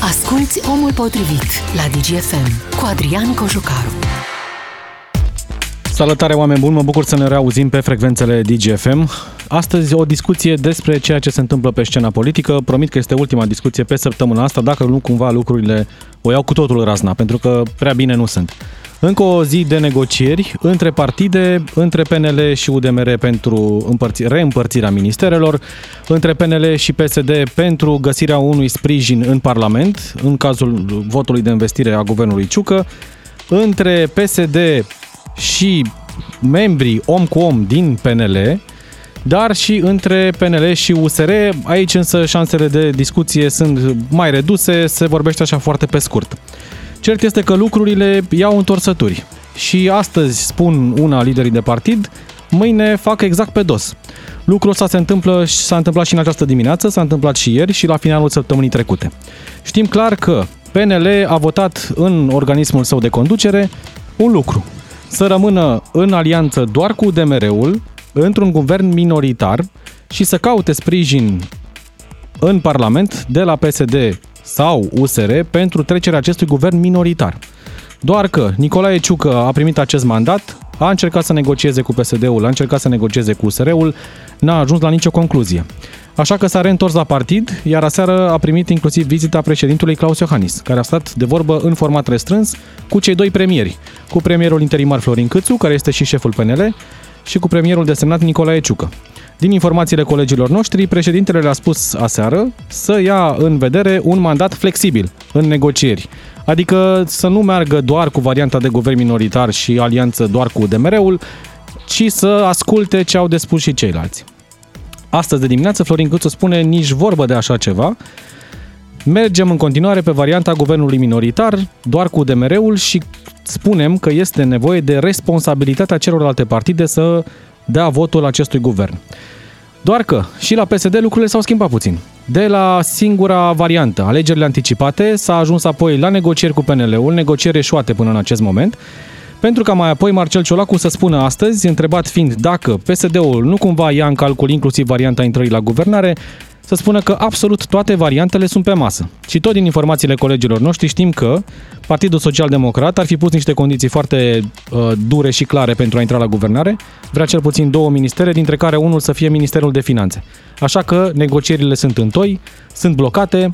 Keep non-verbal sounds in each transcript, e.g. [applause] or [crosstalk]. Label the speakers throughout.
Speaker 1: Asculți Omul Potrivit la DGFM cu Adrian Cojucaru.
Speaker 2: Salutare oameni buni, mă bucur să ne reauzim pe frecvențele DGFM. Astăzi o discuție despre ceea ce se întâmplă pe scena politică. Promit că este ultima discuție pe săptămâna asta, dacă nu cumva lucrurile o iau cu totul razna, pentru că prea bine nu sunt. Încă o zi de negocieri între partide, între PNL și UDMR pentru împărți, reîmpărțirea ministerelor, între PNL și PSD pentru găsirea unui sprijin în Parlament, în cazul votului de investire a guvernului Ciucă, între PSD și membrii om cu om din PNL, dar și între PNL și USR. Aici însă șansele de discuție sunt mai reduse, se vorbește așa foarte pe scurt. Cert este că lucrurile iau întorsături. Și astăzi spun una liderii de partid, mâine fac exact pe dos. Lucrul ăsta se întâmplă și s-a întâmplat și în această dimineață, s-a întâmplat și ieri și la finalul săptămânii trecute. Știm clar că PNL a votat în organismul său de conducere un lucru. Să rămână în alianță doar cu DMR-ul, într-un guvern minoritar și să caute sprijin în Parlament de la PSD sau USR pentru trecerea acestui guvern minoritar. Doar că Nicolae Ciucă a primit acest mandat, a încercat să negocieze cu PSD-ul, a încercat să negocieze cu USR-ul, n-a ajuns la nicio concluzie. Așa că s-a reîntors la partid, iar aseară a primit inclusiv vizita președintului Claus Iohannis, care a stat de vorbă în format restrâns cu cei doi premieri, cu premierul interimar Florin Câțu, care este și șeful PNL, și cu premierul desemnat Nicolae Ciucă. Din informațiile colegilor noștri, președintele le-a spus aseară să ia în vedere un mandat flexibil în negocieri. Adică să nu meargă doar cu varianta de guvern minoritar și alianță doar cu DMR-ul, ci să asculte ce au de spus și ceilalți. Astăzi de dimineață Florin Câțu spune nici vorbă de așa ceva. Mergem în continuare pe varianta guvernului minoritar, doar cu DMR-ul și spunem că este nevoie de responsabilitatea celorlalte partide să dea votul acestui guvern. Doar că și la PSD lucrurile s-au schimbat puțin. De la singura variantă, alegerile anticipate, s-a ajuns apoi la negocieri cu PNL-ul, negocieri eșuate până în acest moment, pentru ca mai apoi Marcel Ciolacu să spună astăzi, întrebat fiind dacă PSD-ul nu cumva ia în calcul inclusiv varianta intrării la guvernare, să spună că absolut toate variantele sunt pe masă. Și tot din informațiile colegilor noștri știm că Partidul Social Democrat ar fi pus niște condiții foarte uh, dure și clare pentru a intra la guvernare. Vrea cel puțin două ministere, dintre care unul să fie Ministerul de Finanțe. Așa că negocierile sunt întoi, sunt blocate,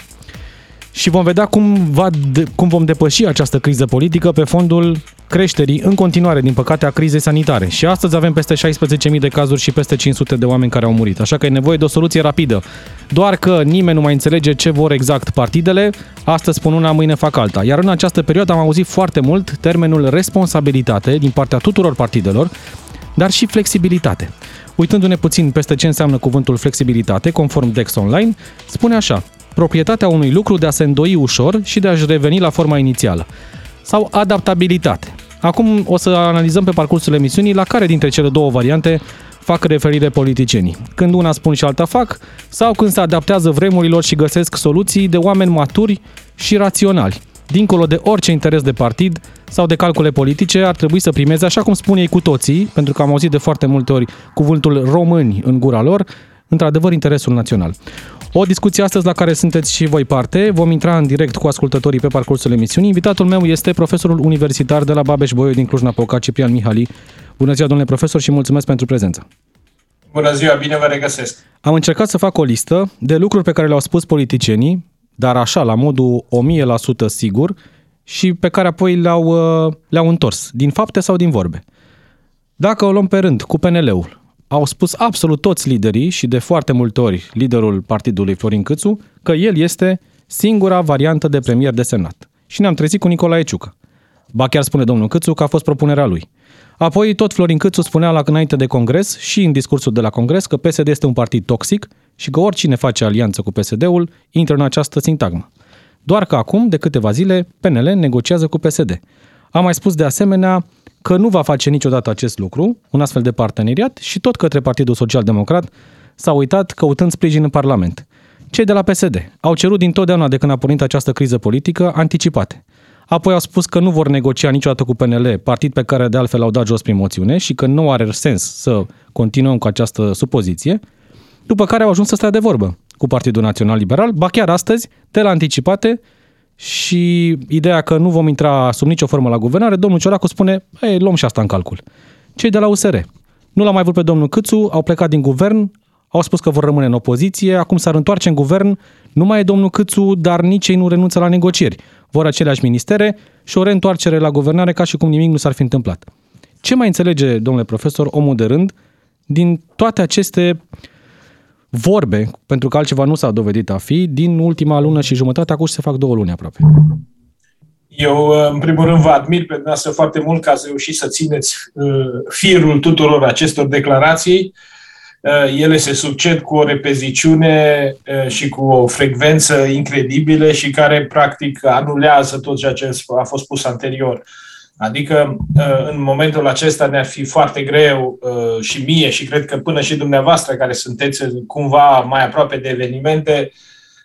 Speaker 2: și vom vedea cum, va, cum vom depăși această criză politică pe fondul creșterii în continuare, din păcate, a crizei sanitare. Și astăzi avem peste 16.000 de cazuri și peste 500 de oameni care au murit. Așa că e nevoie de o soluție rapidă. Doar că nimeni nu mai înțelege ce vor exact partidele, astăzi spun una, mâine fac alta. Iar în această perioadă am auzit foarte mult termenul responsabilitate din partea tuturor partidelor, dar și flexibilitate. Uitându-ne puțin peste ce înseamnă cuvântul flexibilitate, conform Dex Online, spune așa, proprietatea unui lucru de a se îndoi ușor și de a-și reveni la forma inițială. Sau adaptabilitate. Acum o să analizăm pe parcursul emisiunii la care dintre cele două variante fac referire politicienii. Când una spun și alta fac, sau când se adaptează vremurilor și găsesc soluții de oameni maturi și raționali. Dincolo de orice interes de partid sau de calcule politice, ar trebui să primeze, așa cum spun ei cu toții, pentru că am auzit de foarte multe ori cuvântul români în gura lor, într-adevăr interesul național. O discuție astăzi la care sunteți și voi parte. Vom intra în direct cu ascultătorii pe parcursul emisiunii. Invitatul meu este profesorul universitar de la Babeș-Bolyai din Cluj-Napoca, Ciprian Mihali. Bună ziua, domnule profesor, și mulțumesc pentru prezență.
Speaker 3: Bună ziua, bine vă regăsesc.
Speaker 2: Am încercat să fac o listă de lucruri pe care le-au spus politicienii, dar așa, la modul 1000% sigur, și pe care apoi le-au, uh, le-au întors, din fapte sau din vorbe. Dacă o luăm pe rând, cu PNL-ul, au spus absolut toți liderii și de foarte multe ori liderul partidului Florin Câțu că el este singura variantă de premier desemnat. Și ne-am trezit cu Nicolae Ciucă. Ba chiar spune domnul Câțu că a fost propunerea lui. Apoi tot Florin Câțu spunea la înainte de congres și în discursul de la congres că PSD este un partid toxic și că oricine face alianță cu PSD-ul intră în această sintagmă. Doar că acum, de câteva zile, PNL negociază cu PSD. A mai spus de asemenea că nu va face niciodată acest lucru, un astfel de parteneriat, și tot către Partidul Social Democrat s-a uitat căutând sprijin în Parlament. Cei de la PSD au cerut dintotdeauna de când a pornit această criză politică anticipate. Apoi au spus că nu vor negocia niciodată cu PNL, partid pe care de altfel au dat jos prin moțiune și că nu are sens să continuăm cu această supoziție, după care au ajuns să stea de vorbă cu Partidul Național Liberal, ba chiar astăzi, de la anticipate, și ideea că nu vom intra sub nicio formă la guvernare, domnul Ciolacu spune, ei, luăm și asta în calcul. Cei de la USR nu l-au mai vrut pe domnul Câțu, au plecat din guvern, au spus că vor rămâne în opoziție, acum s-ar întoarce în guvern, nu mai e domnul Câțu, dar nici ei nu renunță la negocieri. Vor aceleași ministere și o reîntoarcere la guvernare ca și cum nimic nu s-ar fi întâmplat. Ce mai înțelege, domnule profesor, omul de rând, din toate aceste vorbe, pentru că altceva nu s-a dovedit a fi, din ultima lună și jumătate, acum se fac două luni aproape?
Speaker 3: Eu, în primul rând, vă admir pe dumneavoastră foarte mult că ați reușit să țineți uh, firul tuturor acestor declarații. Uh, ele se succed cu o repeziciune uh, și cu o frecvență incredibile și care, practic, anulează tot ceea ce a fost spus anterior. Adică, în momentul acesta ne-ar fi foarte greu și mie și cred că până și dumneavoastră care sunteți cumva mai aproape de evenimente,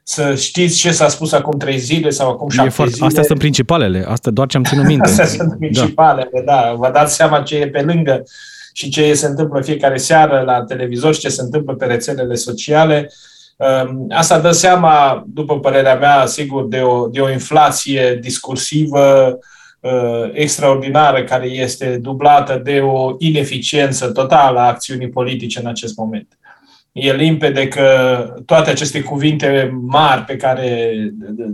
Speaker 3: să știți ce s-a spus acum trei zile sau acum șapte foarte, zile.
Speaker 2: Astea sunt principalele, asta doar ce am ținut minte. [laughs]
Speaker 3: Astea sunt da. principalele, da. da. Vă dați seama ce e pe lângă și ce se întâmplă fiecare seară la televizor și ce se întâmplă pe rețelele sociale. Um, asta dă seama, după părerea mea, sigur, de o, de o inflație discursivă uh, extraordinară care este dublată de o ineficiență totală a acțiunii politice în acest moment. E limpede că toate aceste cuvinte mari pe care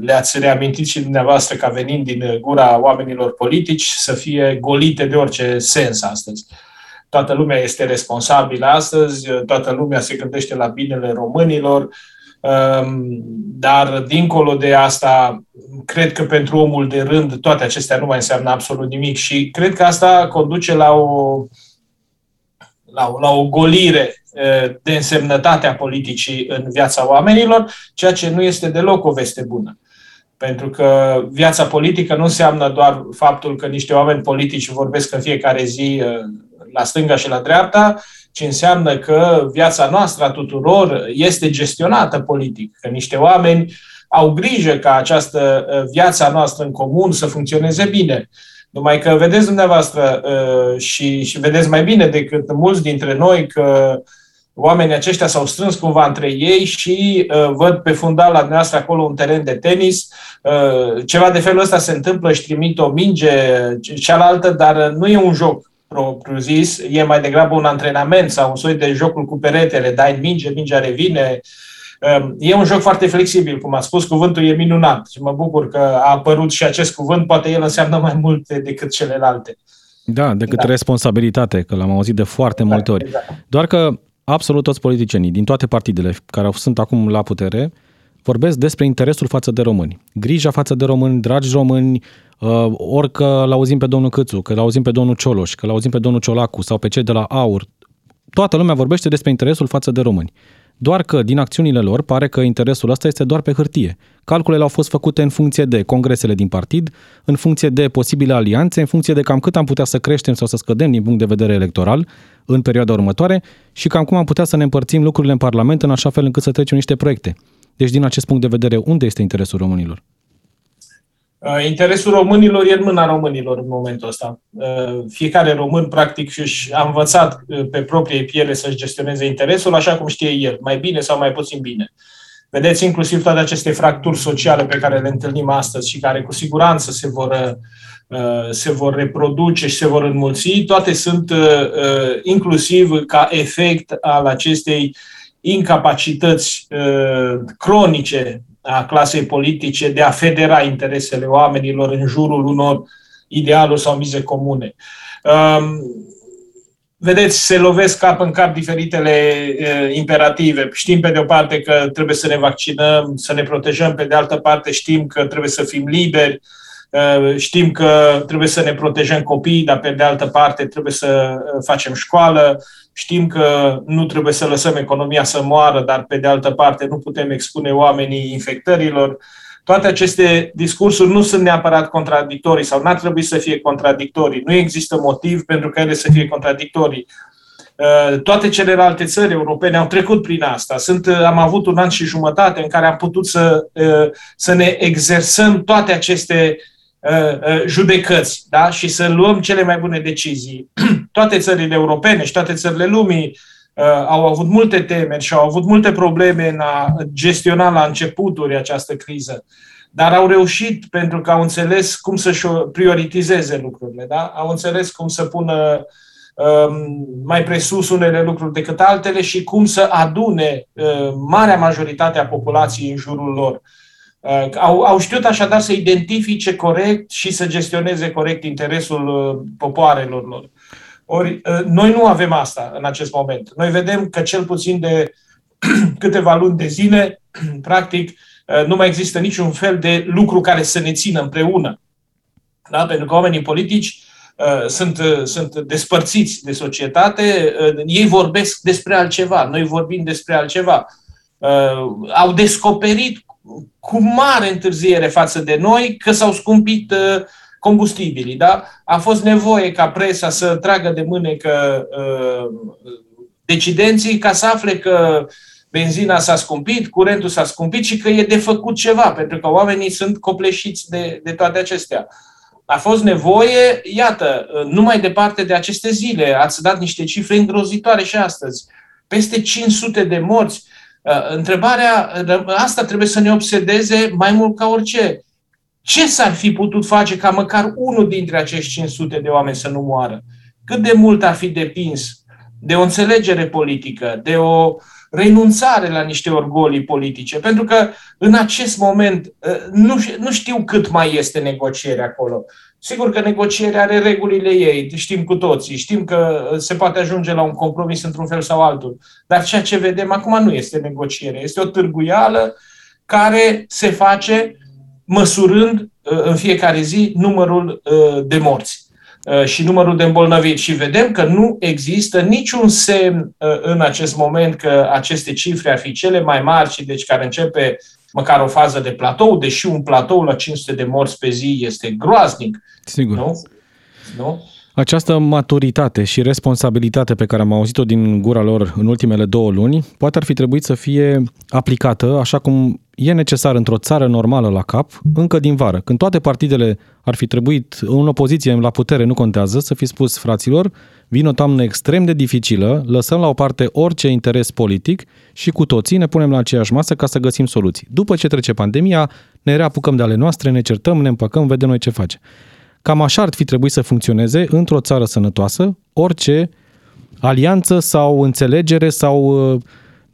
Speaker 3: le-ați reamintit și dumneavoastră ca venind din gura oamenilor politici să fie golite de orice sens astăzi. Toată lumea este responsabilă astăzi, toată lumea se gândește la binele românilor, um, dar dincolo de asta, cred că pentru omul de rând toate acestea nu mai înseamnă absolut nimic și cred că asta conduce la o, la o, la o golire de însemnătatea politicii în viața oamenilor, ceea ce nu este deloc o veste bună. Pentru că viața politică nu înseamnă doar faptul că niște oameni politici vorbesc în fiecare zi la stânga și la dreapta, ci înseamnă că viața noastră a tuturor este gestionată politic, că niște oameni au grijă ca această viața noastră în comun să funcționeze bine. Numai că vedeți dumneavoastră și, și vedeți mai bine decât mulți dintre noi că uh, oamenii aceștia s-au strâns cumva între ei și uh, văd pe fundal la dumneavoastră acolo un teren de tenis. Uh, ceva de felul ăsta se întâmplă, își trimit o minge cealaltă, dar nu e un joc propriu-zis, e mai degrabă un antrenament sau un soi de jocul cu peretele, dai minge, mingea revine. Uh, e un joc foarte flexibil, cum a spus, cuvântul e minunat și mă bucur că a apărut și acest cuvânt, poate el înseamnă mai multe decât celelalte.
Speaker 2: Da, decât da. responsabilitate, că l-am auzit de foarte multe ori. Exact. Doar că absolut toți politicienii din toate partidele care sunt acum la putere vorbesc despre interesul față de români. Grija față de români, dragi români, uh, ori că l-auzim pe domnul Câțu, că l-auzim pe domnul Cioloș, că l-auzim pe domnul Ciolacu sau pe cei de la AUR, toată lumea vorbește despre interesul față de români. Doar că din acțiunile lor pare că interesul ăsta este doar pe hârtie. Calculele au fost făcute în funcție de congresele din partid, în funcție de posibile alianțe, în funcție de cam cât am putea să creștem sau să scădem din punct de vedere electoral în perioada următoare și cam cum am putea să ne împărțim lucrurile în Parlament în așa fel încât să trecem niște proiecte. Deci din acest punct de vedere, unde este interesul românilor?
Speaker 3: Uh, interesul românilor e în mâna românilor în momentul ăsta. Uh, fiecare român, practic, și a învățat uh, pe proprie piele să-și gestioneze interesul așa cum știe el, mai bine sau mai puțin bine. Vedeți inclusiv toate aceste fracturi sociale pe care le întâlnim astăzi și care cu siguranță se vor, se vor reproduce și se vor înmulți, toate sunt inclusiv ca efect al acestei incapacități cronice a clasei politice de a federa interesele oamenilor în jurul unor idealuri sau mize comune. Um, vedeți, se lovesc cap în cap diferitele uh, imperative. Știm pe de o parte că trebuie să ne vaccinăm, să ne protejăm, pe de altă parte știm că trebuie să fim liberi, uh, știm că trebuie să ne protejăm copiii, dar pe de altă parte trebuie să facem școală, Știm că nu trebuie să lăsăm economia să moară, dar pe de altă parte nu putem expune oamenii infectărilor. Toate aceste discursuri nu sunt neapărat contradictorii sau n-ar trebui să fie contradictorii. Nu există motiv pentru că ele să fie contradictorii. Uh, toate celelalte țări europene au trecut prin asta. Sunt, uh, am avut un an și jumătate în care am putut să, uh, să ne exersăm toate aceste Uh, uh, judecăți da? și să luăm cele mai bune decizii. [clears throat] toate țările europene și toate țările lumii uh, au avut multe temeri și au avut multe probleme în a gestiona la începuturi această criză. dar au reușit pentru că au înțeles cum să-și prioritizeze lucrurile, da? au înțeles cum să pună um, mai presus unele lucruri decât altele și cum să adune uh, marea majoritate a populației în jurul lor. Uh, au, au știut așadar să identifice corect și să gestioneze corect interesul uh, popoarelor lor. Ori noi nu avem asta în acest moment. Noi vedem că cel puțin de [clears throat] câteva luni de zile, [clears throat] practic, Uh, nu mai există niciun fel de lucru care să ne țină împreună. Da? Pentru că oamenii politici uh, sunt, uh, sunt despărțiți de societate, ei vorbesc despre altceva, noi vorbim despre altceva. Au descoperit cu mare întârziere față de noi că s-au scumpit combustibilii. Da? A fost nevoie ca presa să tragă de mânecă decidenții ca să afle că uh, benzina s-a scumpit, curentul s-a scumpit și că e de făcut ceva, pentru că oamenii sunt copleșiți de, de toate acestea. A fost nevoie, iată, nu mai departe de aceste zile, ați dat niște cifre îngrozitoare și astăzi. Peste 500 de morți. Uh, întrebarea asta trebuie să ne obsedeze mai mult ca orice. Ce s-ar fi putut face ca măcar unul dintre acești 500 de oameni să nu moară? Cât de mult ar fi depins de o înțelegere politică, de o uh, renunțare la niște orgolii politice, pentru că în acest moment ă, nu, nu știu cât mai este negociere acolo. Sigur că negocierea are regulile ei, știm cu toții, știm că se poate ajunge la un compromis într-un fel sau altul, dar ceea ce vedem acum nu este negociere, este o târguială care se face măsurând ă, în fiecare zi numărul ă, de morți. Uh, și numărul de îmbolnăviți. Și vedem că nu există niciun semn uh, în acest moment că aceste cifre ar fi cele mai mari și deci care începe măcar o fază de platou, deși un platou la 500 de morți pe zi este groaznic.
Speaker 2: Sigur.
Speaker 3: Nu? Nu?
Speaker 2: Această maturitate și responsabilitate pe care am auzit-o din gura lor în ultimele două luni, poate ar fi trebuit să fie aplicată așa cum e necesar într-o țară normală la cap, încă din vară, când toate partidele ar fi trebuit, în opoziție la putere nu contează, să fi spus fraților, vine o toamnă extrem de dificilă, lăsăm la o parte orice interes politic și cu toții ne punem la aceeași masă ca să găsim soluții. După ce trece pandemia, ne reapucăm de ale noastre, ne certăm, ne împăcăm, vedem noi ce face. Cam așa ar fi trebuit să funcționeze într-o țară sănătoasă orice alianță sau înțelegere sau uh, nu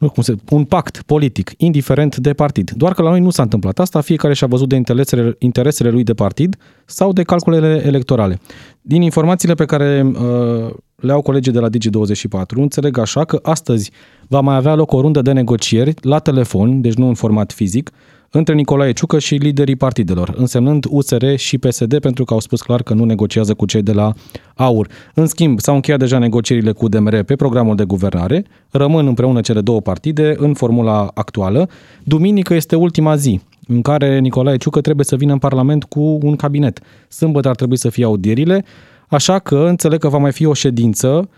Speaker 2: cum se, un pact politic, indiferent de partid. Doar că la noi nu s-a întâmplat asta, fiecare și-a văzut de interesele, interesele lui de partid sau de calculele electorale. Din informațiile pe care uh, le au colegii de la Digi24, înțeleg așa că astăzi va mai avea loc o rundă de negocieri la telefon, deci nu în format fizic, între Nicolae Ciucă și liderii partidelor, însemnând USR și PSD pentru că au spus clar că nu negociază cu cei de la AUR. În schimb, s-au încheiat deja negocierile cu DMR pe programul de guvernare, rămân împreună cele două partide în formula actuală. Duminică este ultima zi în care Nicolae Ciucă trebuie să vină în Parlament cu un cabinet. Sâmbătă ar trebui să fie audierile, așa că înțeleg că va mai fi o ședință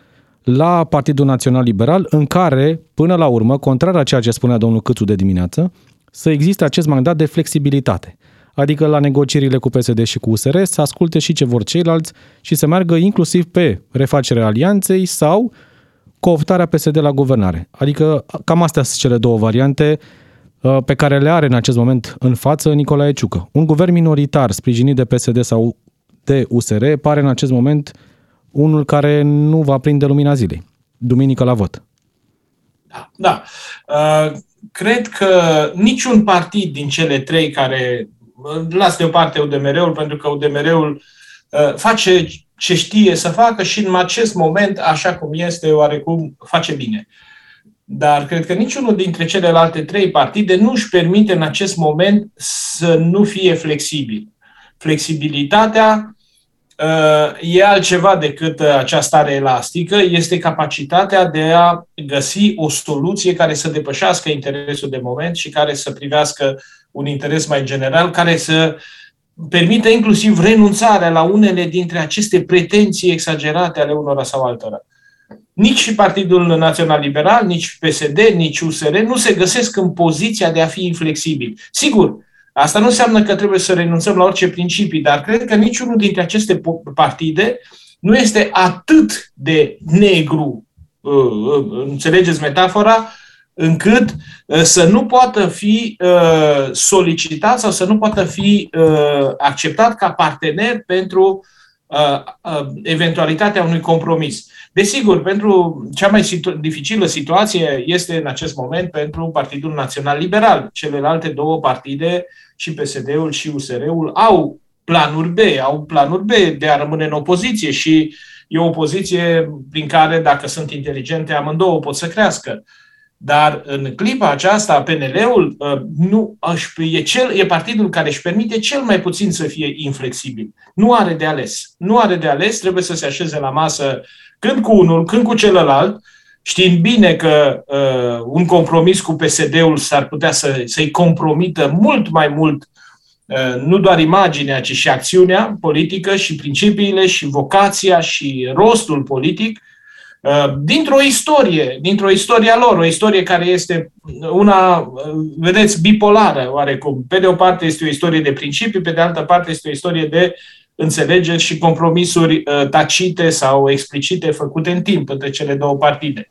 Speaker 2: la Partidul Național Liberal, în care, până la urmă, contrar a ceea ce spunea domnul Câțu de dimineață, să existe acest mandat de flexibilitate. Adică la negocierile cu PSD și cu USR să asculte și ce vor ceilalți și să meargă inclusiv pe refacerea alianței sau cooptarea PSD la guvernare. Adică cam astea sunt cele două variante uh, pe care le are în acest moment în față Nicolae Ciucă. Un guvern minoritar sprijinit de PSD sau de USR pare în acest moment unul care nu va prinde lumina zilei. Duminică la vot.
Speaker 3: Da. da. Uh, cred că niciun partid din cele trei care, las deoparte UDMR-ul, pentru că UDMR-ul uh, face ce știe să facă și în acest moment, așa cum este, oarecum face bine. Dar cred că niciunul dintre celelalte trei partide nu își permite în acest moment să nu fie flexibil. Flexibilitatea e altceva decât această stare elastică, este capacitatea de a găsi o soluție care să depășească interesul de moment și care să privească un interes mai general, care să permită inclusiv renunțarea la unele dintre aceste pretenții exagerate ale unora sau altora. Nici Partidul Național Liberal, nici PSD, nici USR nu se găsesc în poziția de a fi inflexibil. Sigur, Asta nu înseamnă că trebuie să renunțăm la orice principii, dar cred că niciunul dintre aceste partide nu este atât de negru, uh, uh, înțelegeți metafora, încât uh, să nu poată fi uh, solicitat sau să nu poată fi uh, acceptat ca partener pentru eventualitatea unui compromis. Desigur, pentru cea mai situ- dificilă situație este în acest moment pentru Partidul Național Liberal. Celelalte două partide, și PSD-ul și USR-ul, au planuri B, au planuri B de a rămâne în opoziție și e o opoziție prin care, dacă sunt inteligente, amândouă pot să crească. Dar în clipa aceasta, PNL-ul uh, nu e, cel, e partidul care își permite cel mai puțin să fie inflexibil. Nu are de ales. Nu are de ales, trebuie să se așeze la masă când cu unul, când cu celălalt, știind bine că uh, un compromis cu PSD-ul s-ar putea să, să-i compromită mult mai mult uh, nu doar imaginea, ci și acțiunea politică și principiile și vocația și rostul politic Uh, dintr-o istorie, dintr-o istorie a lor, o istorie care este una, uh, vedeți, bipolară oarecum. Pe de o parte este o istorie de principii, pe de altă parte este o istorie de înțelegeri și compromisuri uh, tacite sau explicite făcute în timp între cele două partide.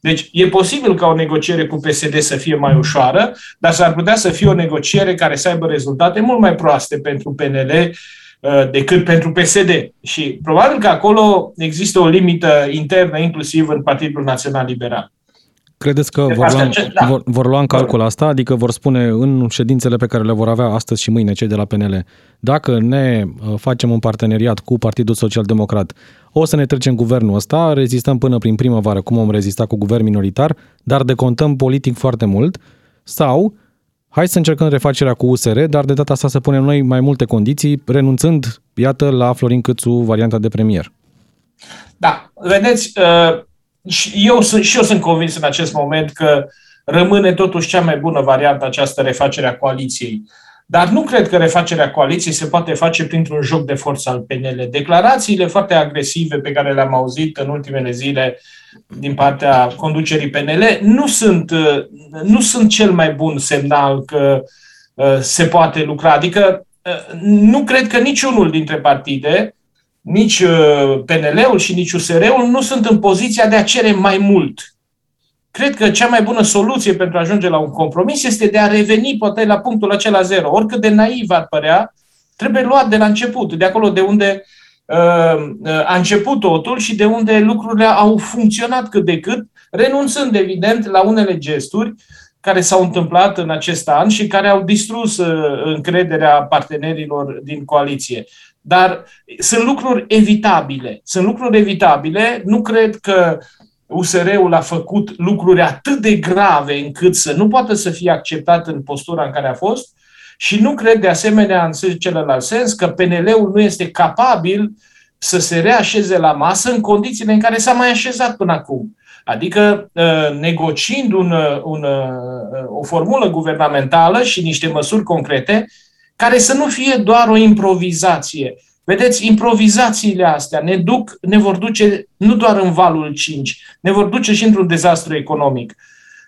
Speaker 3: Deci e posibil ca o negociere cu PSD să fie mai ușoară, dar s-ar putea să fie o negociere care să aibă rezultate mult mai proaste pentru PNL Uh, decât pentru PSD. Și probabil că acolo există o limită internă, inclusiv în Partidul Național Liberal.
Speaker 2: Credeți că vor lua, da. vor, vor lua în calcul asta? Adică vor spune în ședințele pe care le vor avea astăzi și mâine cei de la PNL, dacă ne uh, facem un parteneriat cu Partidul Social Democrat, o să ne trecem guvernul ăsta, rezistăm până prin primăvară, cum am rezistat cu guvern minoritar, dar decontăm politic foarte mult, sau hai să încercăm refacerea cu USR, dar de data asta să punem noi mai multe condiții, renunțând, iată, la Florin Câțu, varianta de premier.
Speaker 3: Da, vedeți, uh, eu sunt, și eu sunt convins în acest moment că rămâne totuși cea mai bună variantă această refacere a coaliției. Dar nu cred că refacerea coaliției se poate face printr-un joc de forță al PNL. Declarațiile foarte agresive pe care le-am auzit în ultimele zile din partea conducerii PNL nu sunt, nu sunt cel mai bun semnal că uh, se poate lucra. Adică uh, nu cred că niciunul dintre partide, nici uh, PNL-ul și nici USR-ul nu sunt în poziția de a cere mai mult cred că cea mai bună soluție pentru a ajunge la un compromis este de a reveni poate la punctul acela zero. Oricât de naiv ar părea, trebuie luat de la început, de acolo de unde uh, uh, a început totul și de unde lucrurile au funcționat cât de cât, renunțând evident la unele gesturi care s-au întâmplat în acest an și care au distrus uh, încrederea partenerilor din coaliție. Dar sunt lucruri evitabile. Sunt lucruri evitabile. Nu cred că USR-ul a făcut lucruri atât de grave încât să nu poată să fie acceptat în postura în care a fost și nu cred de asemenea în celălalt sens că PNL-ul nu este capabil să se reașeze la masă în condițiile în care s-a mai așezat până acum. Adică uh, negociind un, uh, un, uh, o formulă guvernamentală și niște măsuri concrete care să nu fie doar o improvizație, Vedeți, improvizațiile astea ne duc, ne vor duce nu doar în valul 5, ne vor duce și într-un dezastru economic.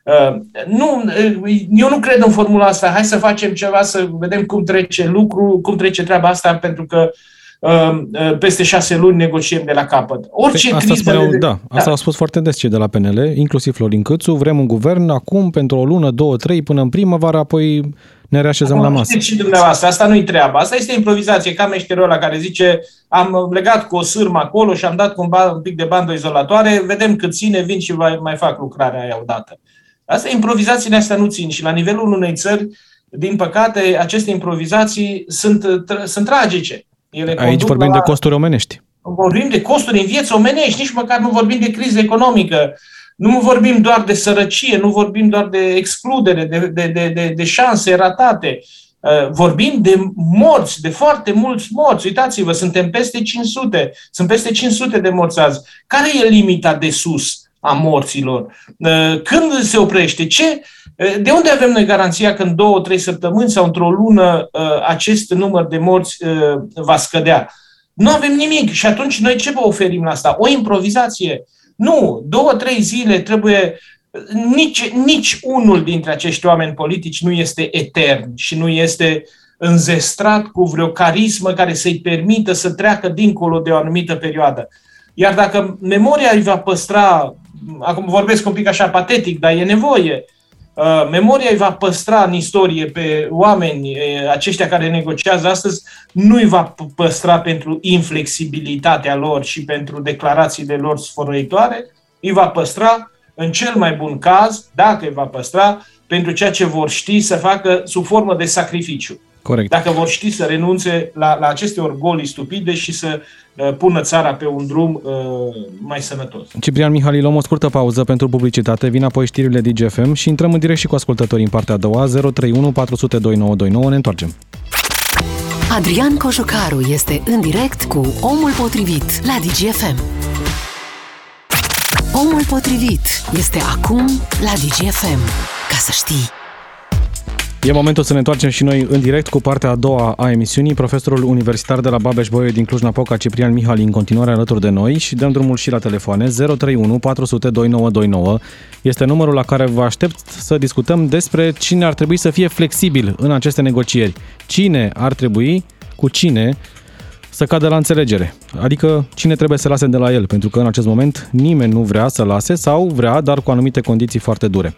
Speaker 3: Uh, nu, uh, eu nu cred în formula asta. Hai să facem ceva, să vedem cum trece lucru, cum trece treaba asta, pentru că uh, peste șase luni negociem de la capăt.
Speaker 2: Orice păi asta criză... Spuneau, de... Da, asta da. au spus foarte des cei de la PNL, inclusiv Florin Câțu. Vrem un guvern acum, pentru o lună, două, trei, până în primăvară, apoi ne reașezăm Acum, la masă.
Speaker 3: și dumneavoastră, asta nu-i treaba. Asta este improvizație, ca meșterul ăla care zice am legat cu o sârmă acolo și am dat cu un, un pic de bandă izolatoare, vedem cât ține, vin și mai fac lucrarea aia odată. Asta improvizațiile astea nu țin și la nivelul unei țări, din păcate, aceste improvizații sunt, sunt tragice.
Speaker 2: Ele Aici vorbim la... de costuri omenești.
Speaker 3: Vorbim de costuri în vieți omenești, nici măcar nu vorbim de criză economică. Nu vorbim doar de sărăcie, nu vorbim doar de excludere, de, de, de, de, de șanse ratate. Uh, vorbim de morți, de foarte mulți morți. Uitați-vă, suntem peste 500. Sunt peste 500 de morți azi. Care e limita de sus a morților? Uh, când se oprește? Ce? Uh, de unde avem noi garanția că în două, trei săptămâni sau într-o lună acest număr de morți va scădea? Nu avem nimic. Și atunci noi ce vă oferim la asta? O improvizație nu, două, trei zile trebuie. Nici, nici unul dintre acești oameni politici nu este etern și nu este înzestrat cu vreo carismă care să-i permită să treacă dincolo de o anumită perioadă. Iar dacă memoria îi va păstra, acum vorbesc un pic așa patetic, dar e nevoie, Uh, memoria îi va păstra în istorie pe oameni, uh, aceștia care negociază astăzi, nu îi va păstra pentru inflexibilitatea lor și pentru declarațiile lor sfărăitoare, îi va păstra, în cel mai bun caz, dacă îi va păstra, pentru ceea ce vor ști să facă sub formă de sacrificiu.
Speaker 2: Corect.
Speaker 3: Dacă vor ști să renunțe la, la aceste orgolii stupide și să uh, pună țara pe un drum uh, mai sănătos.
Speaker 2: Ciprian Mihalil, luăm o scurtă pauză pentru publicitate, vin apoi știrile DGFM și intrăm în direct și cu ascultătorii în partea a doua, 031 400 2929, ne întoarcem.
Speaker 1: Adrian Cojocaru este în direct cu Omul Potrivit la DGFM. Omul Potrivit este acum la DGFM. Ca să știi.
Speaker 2: E momentul să ne întoarcem și noi în direct cu partea a doua a emisiunii. Profesorul universitar de la babeș bolyai din Cluj-Napoca, Ciprian Mihali, în continuare alături de noi și dăm drumul și la telefoane 031 400 2929. Este numărul la care vă aștept să discutăm despre cine ar trebui să fie flexibil în aceste negocieri. Cine ar trebui, cu cine, să cadă la înțelegere. Adică cine trebuie să lase de la el, pentru că în acest moment nimeni nu vrea să lase sau vrea, dar cu anumite condiții foarte dure.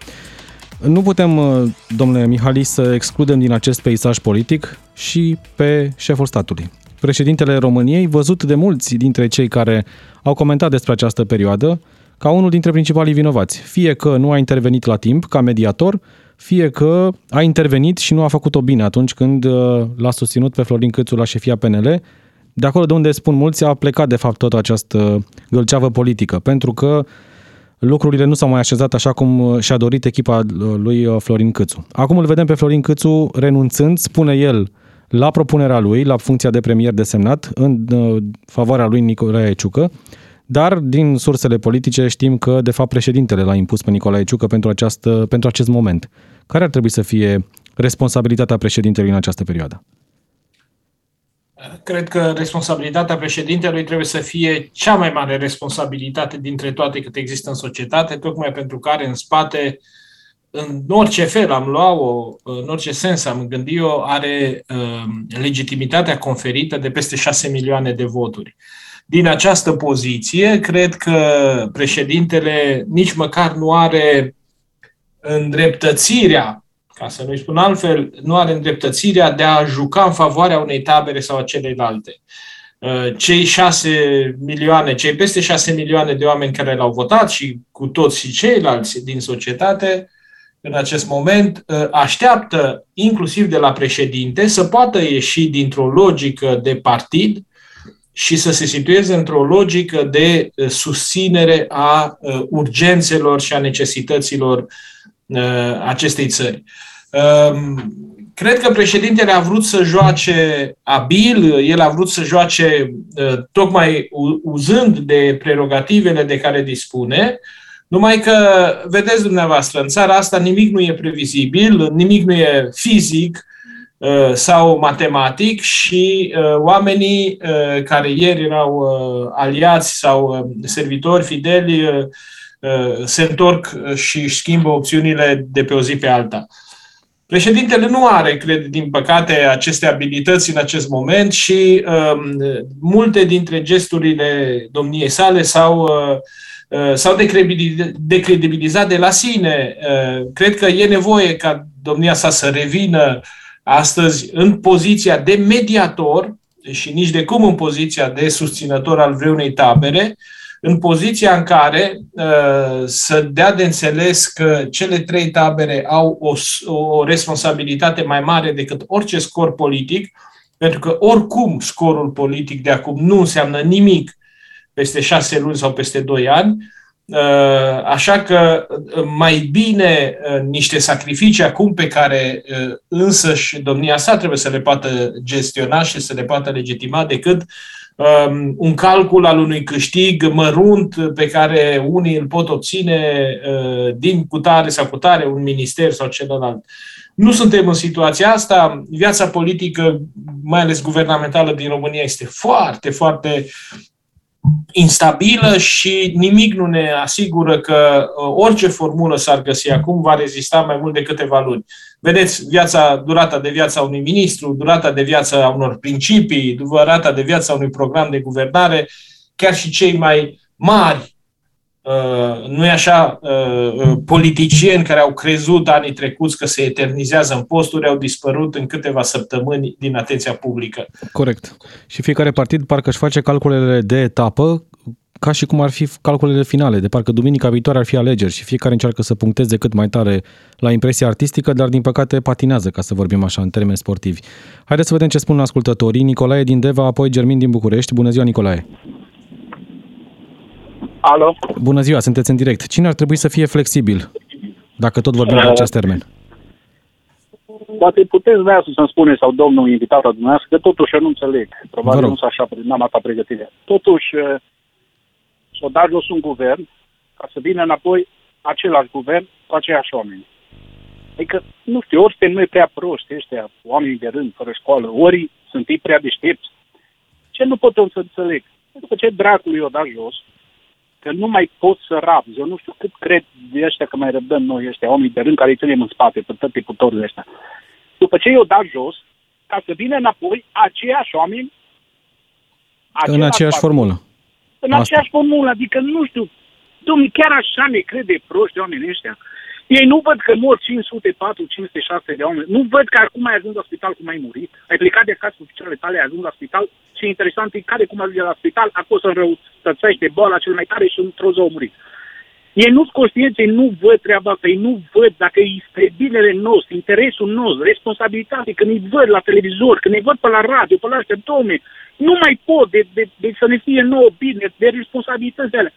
Speaker 2: Nu putem, uh, domnule Mihali, să excludem din acest peisaj politic și pe șeful statului. Președintele României, văzut de mulți dintre cei care au comentat despre această perioadă, ca unul dintre principalii vinovați. Fie că nu a intervenit la timp ca mediator, fie că a intervenit și nu a făcut-o bine atunci când uh, l-a susținut pe Florin Câțu la șefia PNL, de acolo de unde spun mulți a plecat de fapt tot această gălceavă politică, pentru că lucrurile nu s-au mai așezat așa cum uh, și-a dorit echipa uh, lui uh, Florin Câțu. Acum îl vedem pe Florin Câțu renunțând, spune el, la propunerea lui, la funcția de premier desemnat, în favoarea lui Nicolae Ciucă, dar din sursele politice știm că, de fapt, președintele l-a impus pe Nicolae Ciucă pentru, această, pentru acest moment. Care ar trebui să fie responsabilitatea președintelui în această perioadă?
Speaker 3: Cred că responsabilitatea președintelui trebuie să fie cea mai mare responsabilitate dintre toate cât există în societate, tocmai pentru care în spate, în orice fel am luat-o, în orice sens am gândit-o, are uh, legitimitatea conferită de peste 6 milioane de voturi. Din această poziție, cred că președintele nici măcar nu are îndreptățirea ca să nu-i spun altfel, nu are îndreptățirea de a juca în favoarea unei tabere sau a celelalte. Uh, cei șase milioane, cei peste șase milioane de oameni care l-au votat și cu toți și ceilalți din societate, în acest moment, uh, așteaptă, inclusiv de la președinte, să poată ieși dintr-o logică de partid și să se situeze într-o logică de uh, susținere a urgențelor și a necesităților acestei țări. Ehm, cred că președintele a vrut să joace abil, el a vrut să joace tocmai uzând de prerogativele de care dispune, numai că, vedeți dumneavoastră, în țara asta nimic nu e previzibil, nimic nu e fizic sau matematic și oamenii care ieri erau aliați sau servitori fideli se întorc și își schimbă opțiunile de pe o zi pe alta. Președintele nu are, cred, din păcate, aceste abilități în acest moment și um, multe dintre gesturile domniei sale s-au, uh, uh s-au decredibilizat de la sine. Uh, cred că e nevoie ca domnia sa să revină astăzi în poziția de mediator și nici de cum în poziția de susținător al vreunei tabere, în poziția în care uh, să dea de înțeles că cele trei tabere au o, o responsabilitate mai mare decât orice scor politic, pentru că oricum scorul politic de acum nu înseamnă nimic peste șase luni sau peste doi ani, uh, Așa că uh, mai bine niște sacrificii acum pe care însăși domnia sa trebuie să le poată gestiona și să le poată legitima decât um, un calcul al unui câștig mărunt pe care unii îl pot obține uh, din cutare sau cutare, un minister sau celălalt. Nu suntem în situația asta. Viața politică, mai ales guvernamentală din România, este foarte, foarte instabilă și nimic nu ne asigură că uh, orice formulă s-ar găsi acum va rezista mai mult de câteva luni. Vedeți viața, durata de viață a unui ministru, durata de viață a unor principii, durata de viață a unui program de guvernare, chiar și cei mai mari Uh, nu e așa, uh, uh, politicieni care au crezut anii trecuți că se eternizează în posturi au dispărut în câteva săptămâni din atenția publică.
Speaker 2: Corect. Și fiecare partid parcă își face calculele de etapă ca și cum ar fi calculele finale, de parcă duminica viitoare ar fi alegeri și fiecare încearcă să puncteze cât mai tare la impresia artistică, dar din păcate patinează, ca să vorbim așa, în termeni sportivi. Haideți să vedem ce spun ascultătorii. Nicolae din Deva, apoi Germin din București. Bună ziua, Nicolae!
Speaker 4: Alo?
Speaker 2: Bună ziua, sunteți în direct. Cine ar trebui să fie flexibil, dacă tot vorbim uh, de acest termen?
Speaker 4: Poate puteți vrea să-mi spune, sau domnul invitat al dumneavoastră, că totuși eu nu înțeleg. Probabil nu sunt așa, n-am atâta pregătire. Totuși, s-a dat jos un guvern ca să vină înapoi același guvern cu aceiași oameni. Adică, nu știu, ori suntem noi prea proști ăștia, oamenii de rând, fără școală, ori sunt ei prea deștepți. Ce nu pot să înțeleg? Pentru că ce dracului o dat jos, că nu mai pot să rabzi. Eu nu știu cât cred de ăștia că mai răbdăm noi ăștia, oamenii de rând care îi ținem în spate, pe toate putorile ăștia. După ce i-o dat jos, ca să vină înapoi aceiași oameni,
Speaker 2: în aceeași formulă.
Speaker 4: În Asta. aceeași formulă, adică nu știu, domnule, chiar așa ne crede proști oamenii ăștia. Ei nu văd că mor 504, 506 de oameni. Nu văd că acum ai ajuns la spital cum ai murit. Ai plecat de acasă cu picioarele tale, ai ajuns la spital. Ce interesant e care cum ajunge la spital, acolo să înrăutățește boala cel mai tare și într-o zi au murit. Ei nu sunt conștienți, ei nu văd treaba asta, ei nu văd dacă e spre binele nostru, interesul nostru, responsabilitate, când îi văd la televizor, când îi văd pe la radio, pe la astea, domne, nu mai pot de, de, de să ne fie nouă bine, de responsabilități de alea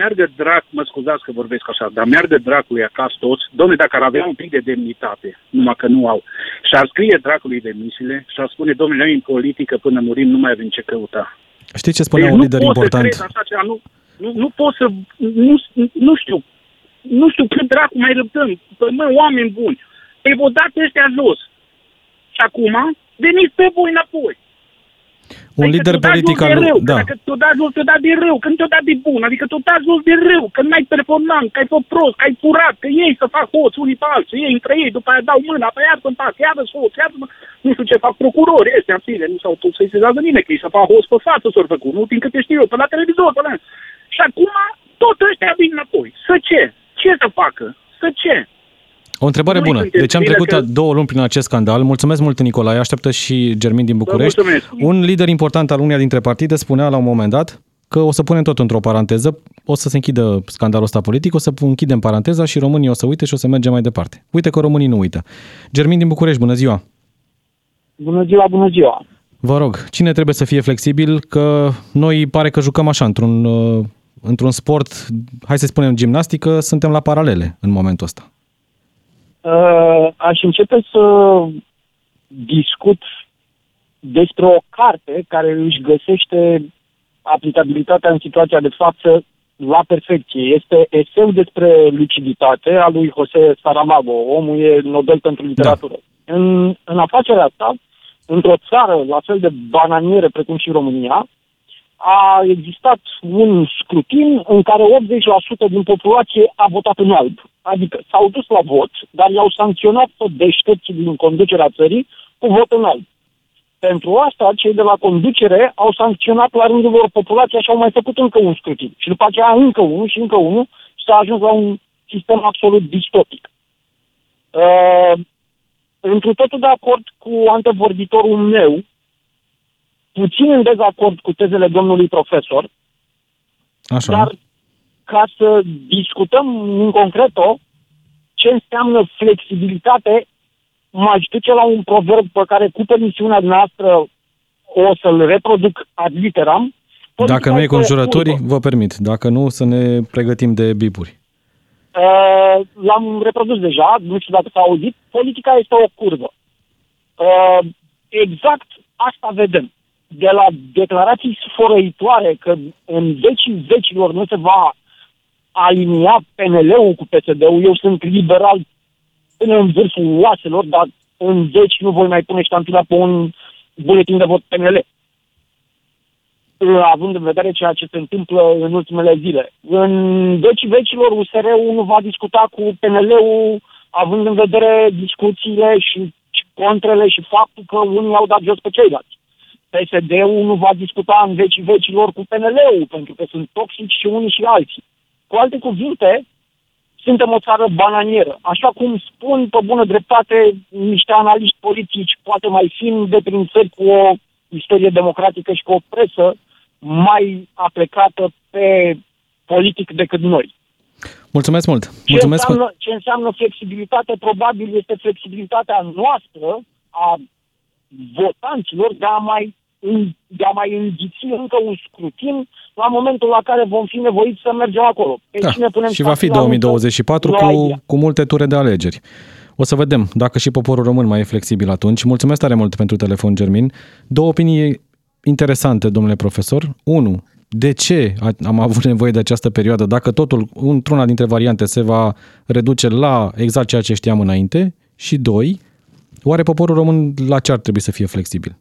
Speaker 4: meargă drac, mă scuzați că vorbesc așa, dar meargă dracului acasă toți, domne, dacă ar avea un pic de demnitate, numai că nu au, și ar scrie dracului demisiile și ar spune, domnule, noi în politică până murim nu mai avem ce căuta.
Speaker 2: Știi ce spunea deci un lider important?
Speaker 4: Să așa ceva, nu, nu, nu pot să, nu, nu știu, nu știu cât dracu mai răbdăm, păi, mă, oameni buni, păi vă dați ăștia jos. Și acum, veniți pe voi înapoi.
Speaker 2: Un adică lider politic al...
Speaker 4: Rău,
Speaker 2: da.
Speaker 4: Dacă te-o dat jos, te-o dat de rău, când te-o dat de bun, adică te-o dat jos de rău, că n-ai performant, că ai fost prost, că ai furat, că ei să fac hoți unii pe alții, ei între ei, după aia dau mâna, pe iar sunt pas, iară hoț, iară nu știu ce fac procurorii ăștia, în fine, nu s-au pus să-i sezează nimeni, că ei să fac hoți pe față s-au făcut, nu din câte știu eu, pe la televizor, pe la... Și acum tot ăștia vin înapoi. Să ce? Ce să facă? Să ce?
Speaker 2: O întrebare bună. Deci am trecut că... două luni prin acest scandal. Mulțumesc mult, Nicolae. Așteaptă și Germin din București. Un lider important al uneia dintre partide spunea la un moment dat că o să punem tot într-o paranteză, o să se închidă scandalul ăsta politic, o să închidem paranteza și românii o să uite și o să mergem mai departe. Uite că românii nu uită. Germin din București, bună ziua!
Speaker 5: Bună ziua, bună ziua!
Speaker 2: Vă rog, cine trebuie să fie flexibil? Că noi pare că jucăm așa, într-un, uh, într-un sport, hai să spunem gimnastică, suntem la paralele în momentul ăsta.
Speaker 5: Uh, aș începe să discut despre o carte care își găsește aplicabilitatea în situația de față la perfecție. Este eseu despre luciditate a lui José Saramago. Omul e Nobel pentru literatură. Da. În, în afacerea asta, într-o țară la fel de bananiere precum și România, a existat un scrutin în care 80% din populație a votat în alb. Adică s-au dus la vot, dar i-au sancționat pe deștepții din conducerea țării cu vot în alb. Pentru asta, cei de la conducere au sancționat la rândul lor populația și au mai făcut încă un scrutin. Și după aceea încă unul și încă unul și s-a ajuns la un sistem absolut distopic. Uh, într totul de acord cu antevorbitorul meu, puțin în dezacord cu tezele domnului profesor,
Speaker 2: Așa.
Speaker 5: dar ca să discutăm în concreto ce înseamnă flexibilitate, m-aș duce la un proverb pe care cu permisiunea noastră o să-l reproduc ad literam.
Speaker 2: Dacă nu e conjurături, vă permit. Dacă nu, să ne pregătim de bipuri.
Speaker 5: Uh, l-am reprodus deja, nu știu dacă s-a auzit. Politica este o curvă. Uh, exact asta vedem de la declarații sfărăitoare că în decii vecilor nu se va alinia PNL-ul cu PSD-ul, eu sunt liberal până în vârful oaselor, dar în deci nu voi mai pune ștampila pe un buletin de vot PNL având în vedere ceea ce se întâmplă în ultimele zile. În decii vecilor, USR-ul nu va discuta cu PNL-ul, având în vedere discuțiile și contrele și faptul că unii au dat jos pe ceilalți. PSD-ul nu va discuta în vecii vecilor cu PNL-ul, pentru că sunt toxici și unii și alții. Cu alte cuvinte, suntem o țară bananieră. Așa cum spun pe bună dreptate niște analiști politici, poate mai fiind de prin țări cu o istorie democratică și cu o presă mai aplecată pe politic decât noi.
Speaker 2: Mulțumesc mult!
Speaker 5: Ce,
Speaker 2: Mulțumesc
Speaker 5: înseamnă, ce înseamnă flexibilitate? Probabil este flexibilitatea noastră a votanților de a mai, de a mai înghiți încă un scrutin la momentul la care vom fi nevoiți să mergem acolo.
Speaker 2: Pe da, cine punem și va fi 2024 cu, cu multe ture de alegeri. O să vedem dacă și poporul român mai e flexibil atunci. Mulțumesc tare mult pentru telefon, Germin. Două opinii interesante, domnule profesor. Unu, de ce am avut [laughs] nevoie de această perioadă, dacă totul, într-una dintre variante, se va reduce la exact ceea ce știam înainte? Și doi, oare poporul român la ce ar trebui să fie flexibil?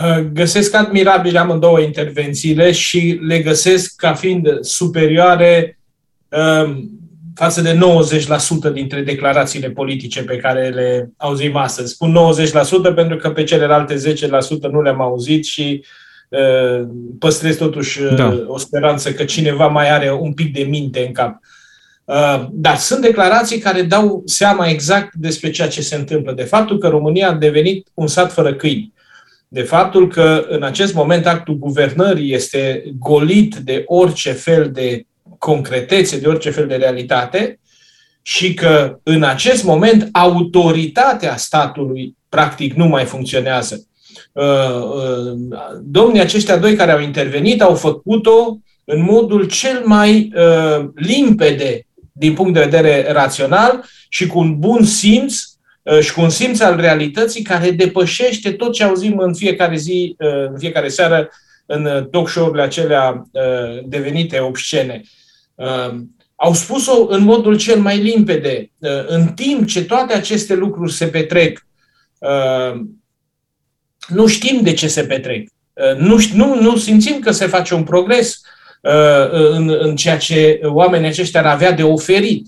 Speaker 3: Uh, găsesc admirabile amândouă intervențiile și le găsesc ca fiind superioare um, față de 90% dintre declarațiile politice pe care le auzim astăzi. Spun 90% pentru că pe celelalte 10% nu le-am auzit și uh, păstrez totuși uh, da. o speranță că cineva mai are un pic de minte în cap. Uh, dar sunt declarații care dau seama exact despre ceea ce se întâmplă. De faptul că România a devenit un sat fără câini. De faptul că în acest moment actul guvernării este golit de orice fel de concretețe, de orice fel de realitate și că în acest moment autoritatea statului practic nu mai funcționează. Uh, uh, domnii aceștia doi care au intervenit au făcut-o în modul cel mai uh, limpede din punct de vedere rațional și cu un bun simț și cu un simț al realității care depășește tot ce auzim în fiecare zi, în fiecare seară în talk show-urile acelea devenite obscene. Au spus-o în modul cel mai limpede. În timp ce toate aceste lucruri se petrec, nu știm de ce se petrec. Nu, nu, nu simțim că se face un progres în, în ceea ce oamenii aceștia ar avea de oferit.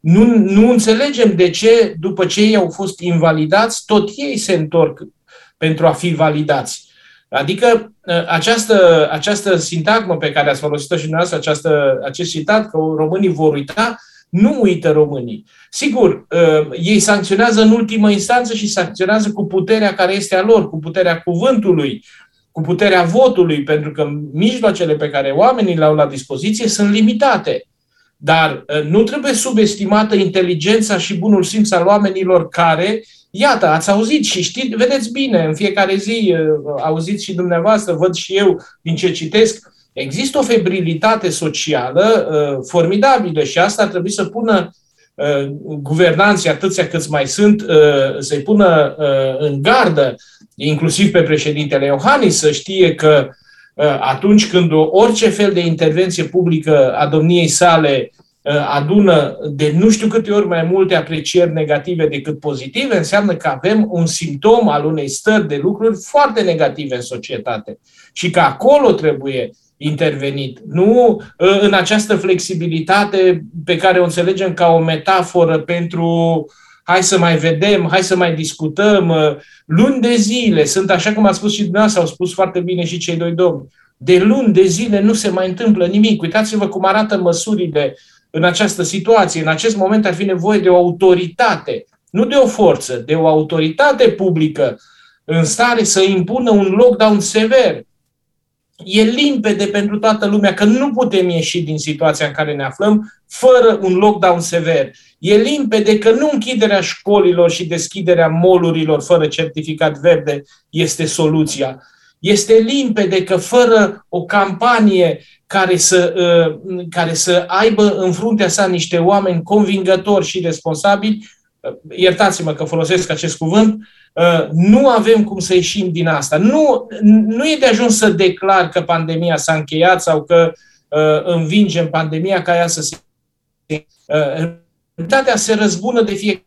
Speaker 3: Nu, nu înțelegem de ce, după ce ei au fost invalidați, tot ei se întorc pentru a fi validați. Adică ă, această, această sintagmă pe care ați folosit-o și dumneavoastră, această, acest citat, că românii vor uita, nu uită românii. Sigur, ă, ei sancționează în ultimă instanță și sancționează cu puterea care este a lor, cu puterea cuvântului, cu puterea votului, pentru că mijloacele pe care oamenii le au la dispoziție sunt limitate. Dar ă, nu trebuie subestimată inteligența și bunul simț al oamenilor care Iată, ați auzit și știți, vedeți bine, în fiecare zi uh, auziți și dumneavoastră, văd și eu din ce citesc, există o febrilitate socială uh, formidabilă și asta ar trebui să pună uh, guvernanții, atâția câți mai sunt, uh, să-i pună uh, în gardă, inclusiv pe președintele Iohannis, să știe că uh, atunci când orice fel de intervenție publică a domniei sale Uh, adună de nu știu câte ori mai multe aprecieri negative decât pozitive, înseamnă că avem un simptom al unei stări de lucruri foarte negative în societate și că acolo trebuie intervenit. Nu uh, în această flexibilitate pe care o înțelegem ca o metaforă pentru hai să mai vedem, hai să mai discutăm. Uh, luni de zile sunt, așa cum a spus și dumneavoastră, au spus foarte bine și cei doi domni, de luni de zile nu se mai întâmplă nimic. Uitați-vă cum arată măsurile în această situație. În acest moment ar fi nevoie de o autoritate, nu de o forță, de o autoritate publică în stare să impună un lockdown sever. E limpede pentru toată lumea că nu putem ieși din situația în care ne aflăm fără un lockdown sever. E limpede că nu închiderea școlilor și deschiderea molurilor fără certificat verde este soluția. Este limpede că fără o campanie care să, uh, care să aibă în fruntea sa niște oameni convingători și responsabili, uh, iertați-mă că folosesc acest cuvânt, uh, nu avem cum să ieșim din asta. Nu, nu e de ajuns să declar că pandemia s-a încheiat sau că învingem pandemia ca ea să se... Realitatea se răzbună de fiecare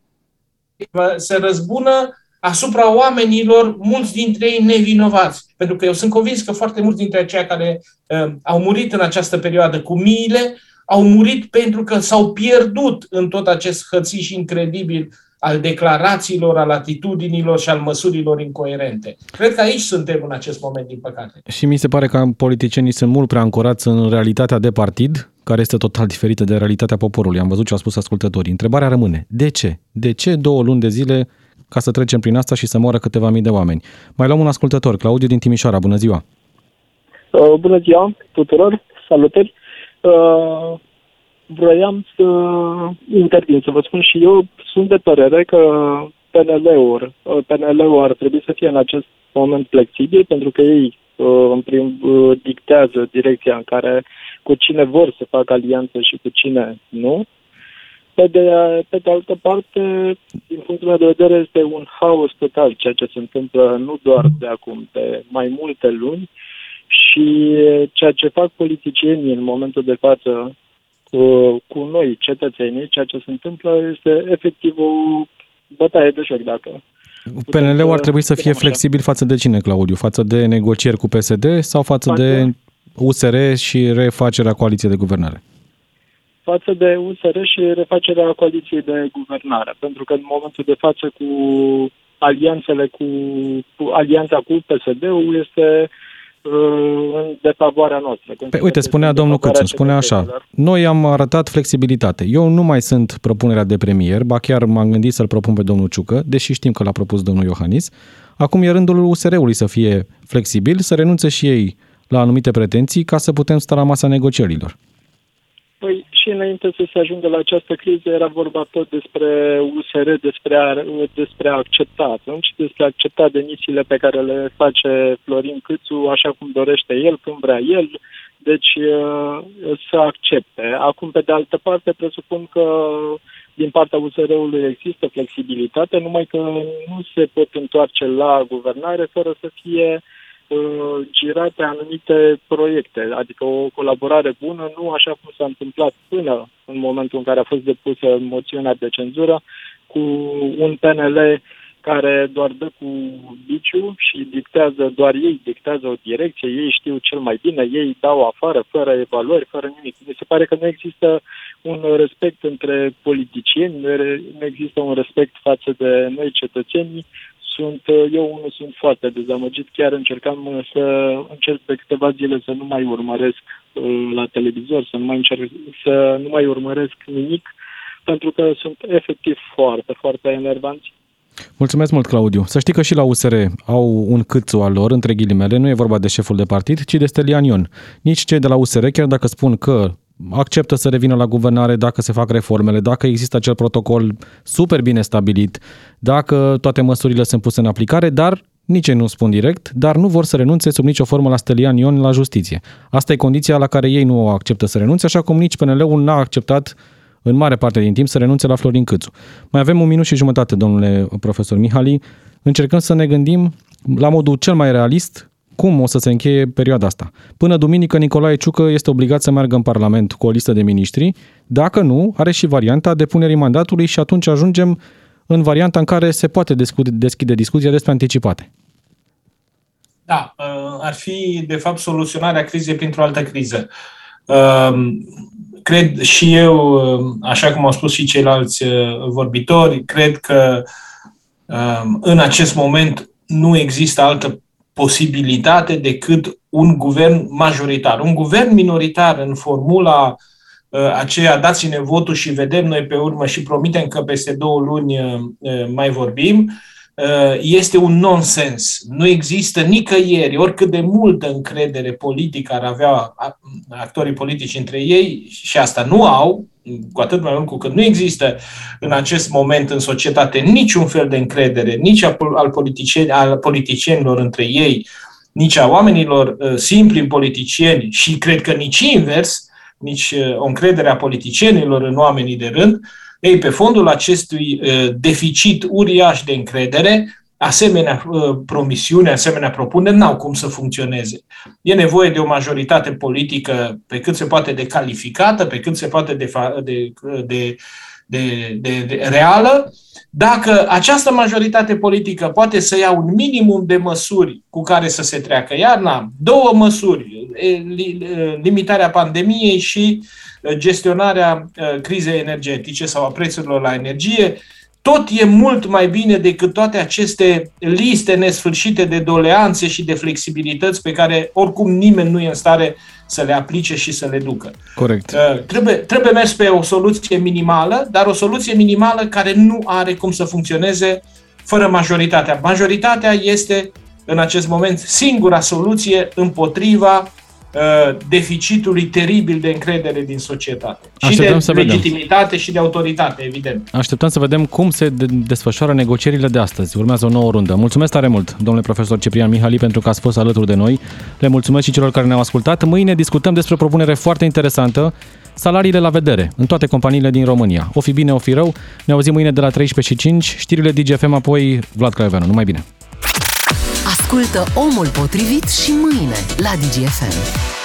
Speaker 3: se răzbună asupra oamenilor, mulți dintre ei nevinovați. Pentru că eu sunt convins că foarte mulți dintre aceia care uh, au murit în această perioadă cu miile, au murit pentru că s-au pierdut în tot acest hățiș incredibil al declarațiilor, al atitudinilor și al măsurilor incoerente. Cred că aici suntem în acest moment, din păcate.
Speaker 2: Și mi se pare că politicienii sunt mult prea ancorați în realitatea de partid, care este total diferită de realitatea poporului. Am văzut ce au spus ascultătorii. Întrebarea rămâne, de ce? De ce două luni de zile ca să trecem prin asta și să moară câteva mii de oameni? Mai luăm un ascultător, Claudiu din Timișoara, bună ziua!
Speaker 6: Uh, bună ziua tuturor, salutări! Uh, vroiam să intervin, să vă spun și eu, sunt de părere că PNL-ul, uh, PNL-ul ar trebui să fie în acest moment flexibil, pentru că ei uh, în prim, uh, dictează direcția în care cu cine vor să facă alianță și cu cine nu. Pe de, pe de altă parte, din punctul meu de vedere, este un haos total ceea ce se întâmplă nu doar de acum, de mai multe luni și ceea ce fac politicienii în momentul de față cu, cu noi, cetățenii, ceea ce se întâmplă este efectiv o bătaie de joc, dacă
Speaker 2: PNL-ul ar trebui să fie flexibil față de cine, Claudiu? Față de negocieri cu PSD sau față, față de USR și refacerea coaliției de guvernare?
Speaker 6: Față de USR și refacerea coaliției de guvernare. Pentru că în momentul de față cu alianțele cu, cu alianța cu PSD-ul este în defavoarea noastră.
Speaker 2: Păi, uite, spunea domnul Câțu, spunea așa, noi am arătat flexibilitate. Eu nu mai sunt propunerea de premier, ba chiar m-am gândit să-l propun pe domnul Ciucă, deși știm că l-a propus domnul Iohannis. Acum e rândul USR-ului să fie flexibil, să renunțe și ei la anumite pretenții ca să putem sta la masa negocierilor.
Speaker 6: Păi și înainte să se ajungă la această criză era vorba tot despre USR, despre a, despre a accepta atunci, despre a accepta demisiile pe care le face Florin Câțu așa cum dorește el, când vrea el, deci uh, să accepte. Acum, pe de altă parte, presupun că din partea USR-ului există flexibilitate, numai că nu se pot întoarce la guvernare fără să fie uh, uh, girate anumite proiecte, adică o colaborare bună, nu așa cum s-a întâmplat până în momentul în care a fost depusă moțiunea de cenzură, cu un PNL care doar dă cu biciu și dictează, doar ei dictează o direcție, ei știu cel mai bine, ei dau afară, fără evaluări, fără nimic. Mi se pare că nu există un respect între politicieni, nu există un respect față de noi cetățenii sunt, uh, eu unul sunt foarte dezamăgit, chiar încercam uh, să încerc pe câteva zile să nu mai urmăresc uh, la televizor, să nu mai încerc, să nu mai urmăresc nimic, pentru că sunt efectiv foarte, foarte enervanți.
Speaker 2: Mulțumesc mult, Claudiu. Să știi că și la USR au un câțu al lor, între ghilimele, nu e vorba de șeful de partid, ci de Stelian Ion. Nici cei de la USR, chiar dacă spun că acceptă să revină la guvernare dacă se fac reformele, dacă există acel protocol super bine stabilit, dacă toate măsurile sunt puse în aplicare, dar nici ei nu spun direct, dar nu vor să renunțe sub nicio formă la Stelian Ion la justiție. Asta e condiția la care ei nu acceptă să renunțe, așa cum nici PNL-ul n-a acceptat în mare parte din timp să renunțe la Florin Câțu. Mai avem un minut și jumătate, domnule profesor Mihali. Încercăm să ne gândim la modul cel mai realist cum o să se încheie perioada asta. Până duminică, Nicolae Ciucă este obligat să meargă în Parlament cu o listă de miniștri. Dacă nu, are și varianta depunerii mandatului și atunci ajungem în varianta în care se poate deschide discuția despre anticipate.
Speaker 3: Da, uh, ar fi, de fapt, soluționarea crizei printr-o altă criză. Uh, cred și eu, uh, așa cum au spus și ceilalți vorbitori, cred că în acest moment nu există altă posibilitate decât un guvern majoritar. Un guvern minoritar în formula uh, aceea dați-ne votul și vedem noi pe urmă și promitem că peste două luni uh, uh, mai vorbim, este un nonsens. Nu există nicăieri, oricât de multă încredere politică ar avea actorii politici între ei, și asta nu au, cu atât mai mult cu cât nu există în acest moment în societate niciun fel de încredere, nici al, politicieni, al politicienilor între ei, nici a oamenilor uh, simpli politicieni și cred că nici invers, nici uh, o încredere a politicienilor în oamenii de rând, ei, pe fondul acestui uh, deficit uriaș de încredere, asemenea uh, promisiuni, asemenea propuneri n-au cum să funcționeze. E nevoie de o majoritate politică pe cât se poate de calificată, pe cât se poate de, de, de, de, de, de reală. Dacă această majoritate politică poate să ia un minimum de măsuri cu care să se treacă iarna, două măsuri, limitarea pandemiei și gestionarea uh, crizei energetice sau a prețurilor la energie, tot e mult mai bine decât toate aceste liste nesfârșite de doleanțe și de flexibilități pe care oricum nimeni nu e în stare să le aplice și să le ducă.
Speaker 2: Corect.
Speaker 3: Uh, trebuie, trebuie mers pe o soluție minimală, dar o soluție minimală care nu are cum să funcționeze fără majoritatea. Majoritatea este în acest moment singura soluție împotriva Uh, deficitului teribil de încredere din societate.
Speaker 2: Așteptăm
Speaker 3: și de legitimitate vedem. și de autoritate, evident.
Speaker 2: Așteptăm să vedem cum se desfășoară negocierile de astăzi. Urmează o nouă rundă. Mulțumesc tare mult, domnule profesor Ciprian Mihali, pentru că ați fost alături de noi. Le mulțumesc și celor care ne-au ascultat. Mâine discutăm despre o propunere foarte interesantă, salariile la vedere în toate companiile din România. O fi bine, o fi rău. Ne auzim mâine de la 13 și 5. Știrile DGFM, apoi Vlad Craioveanu. Numai bine!
Speaker 1: Ascultă Omul Potrivit și mâine la DGFM.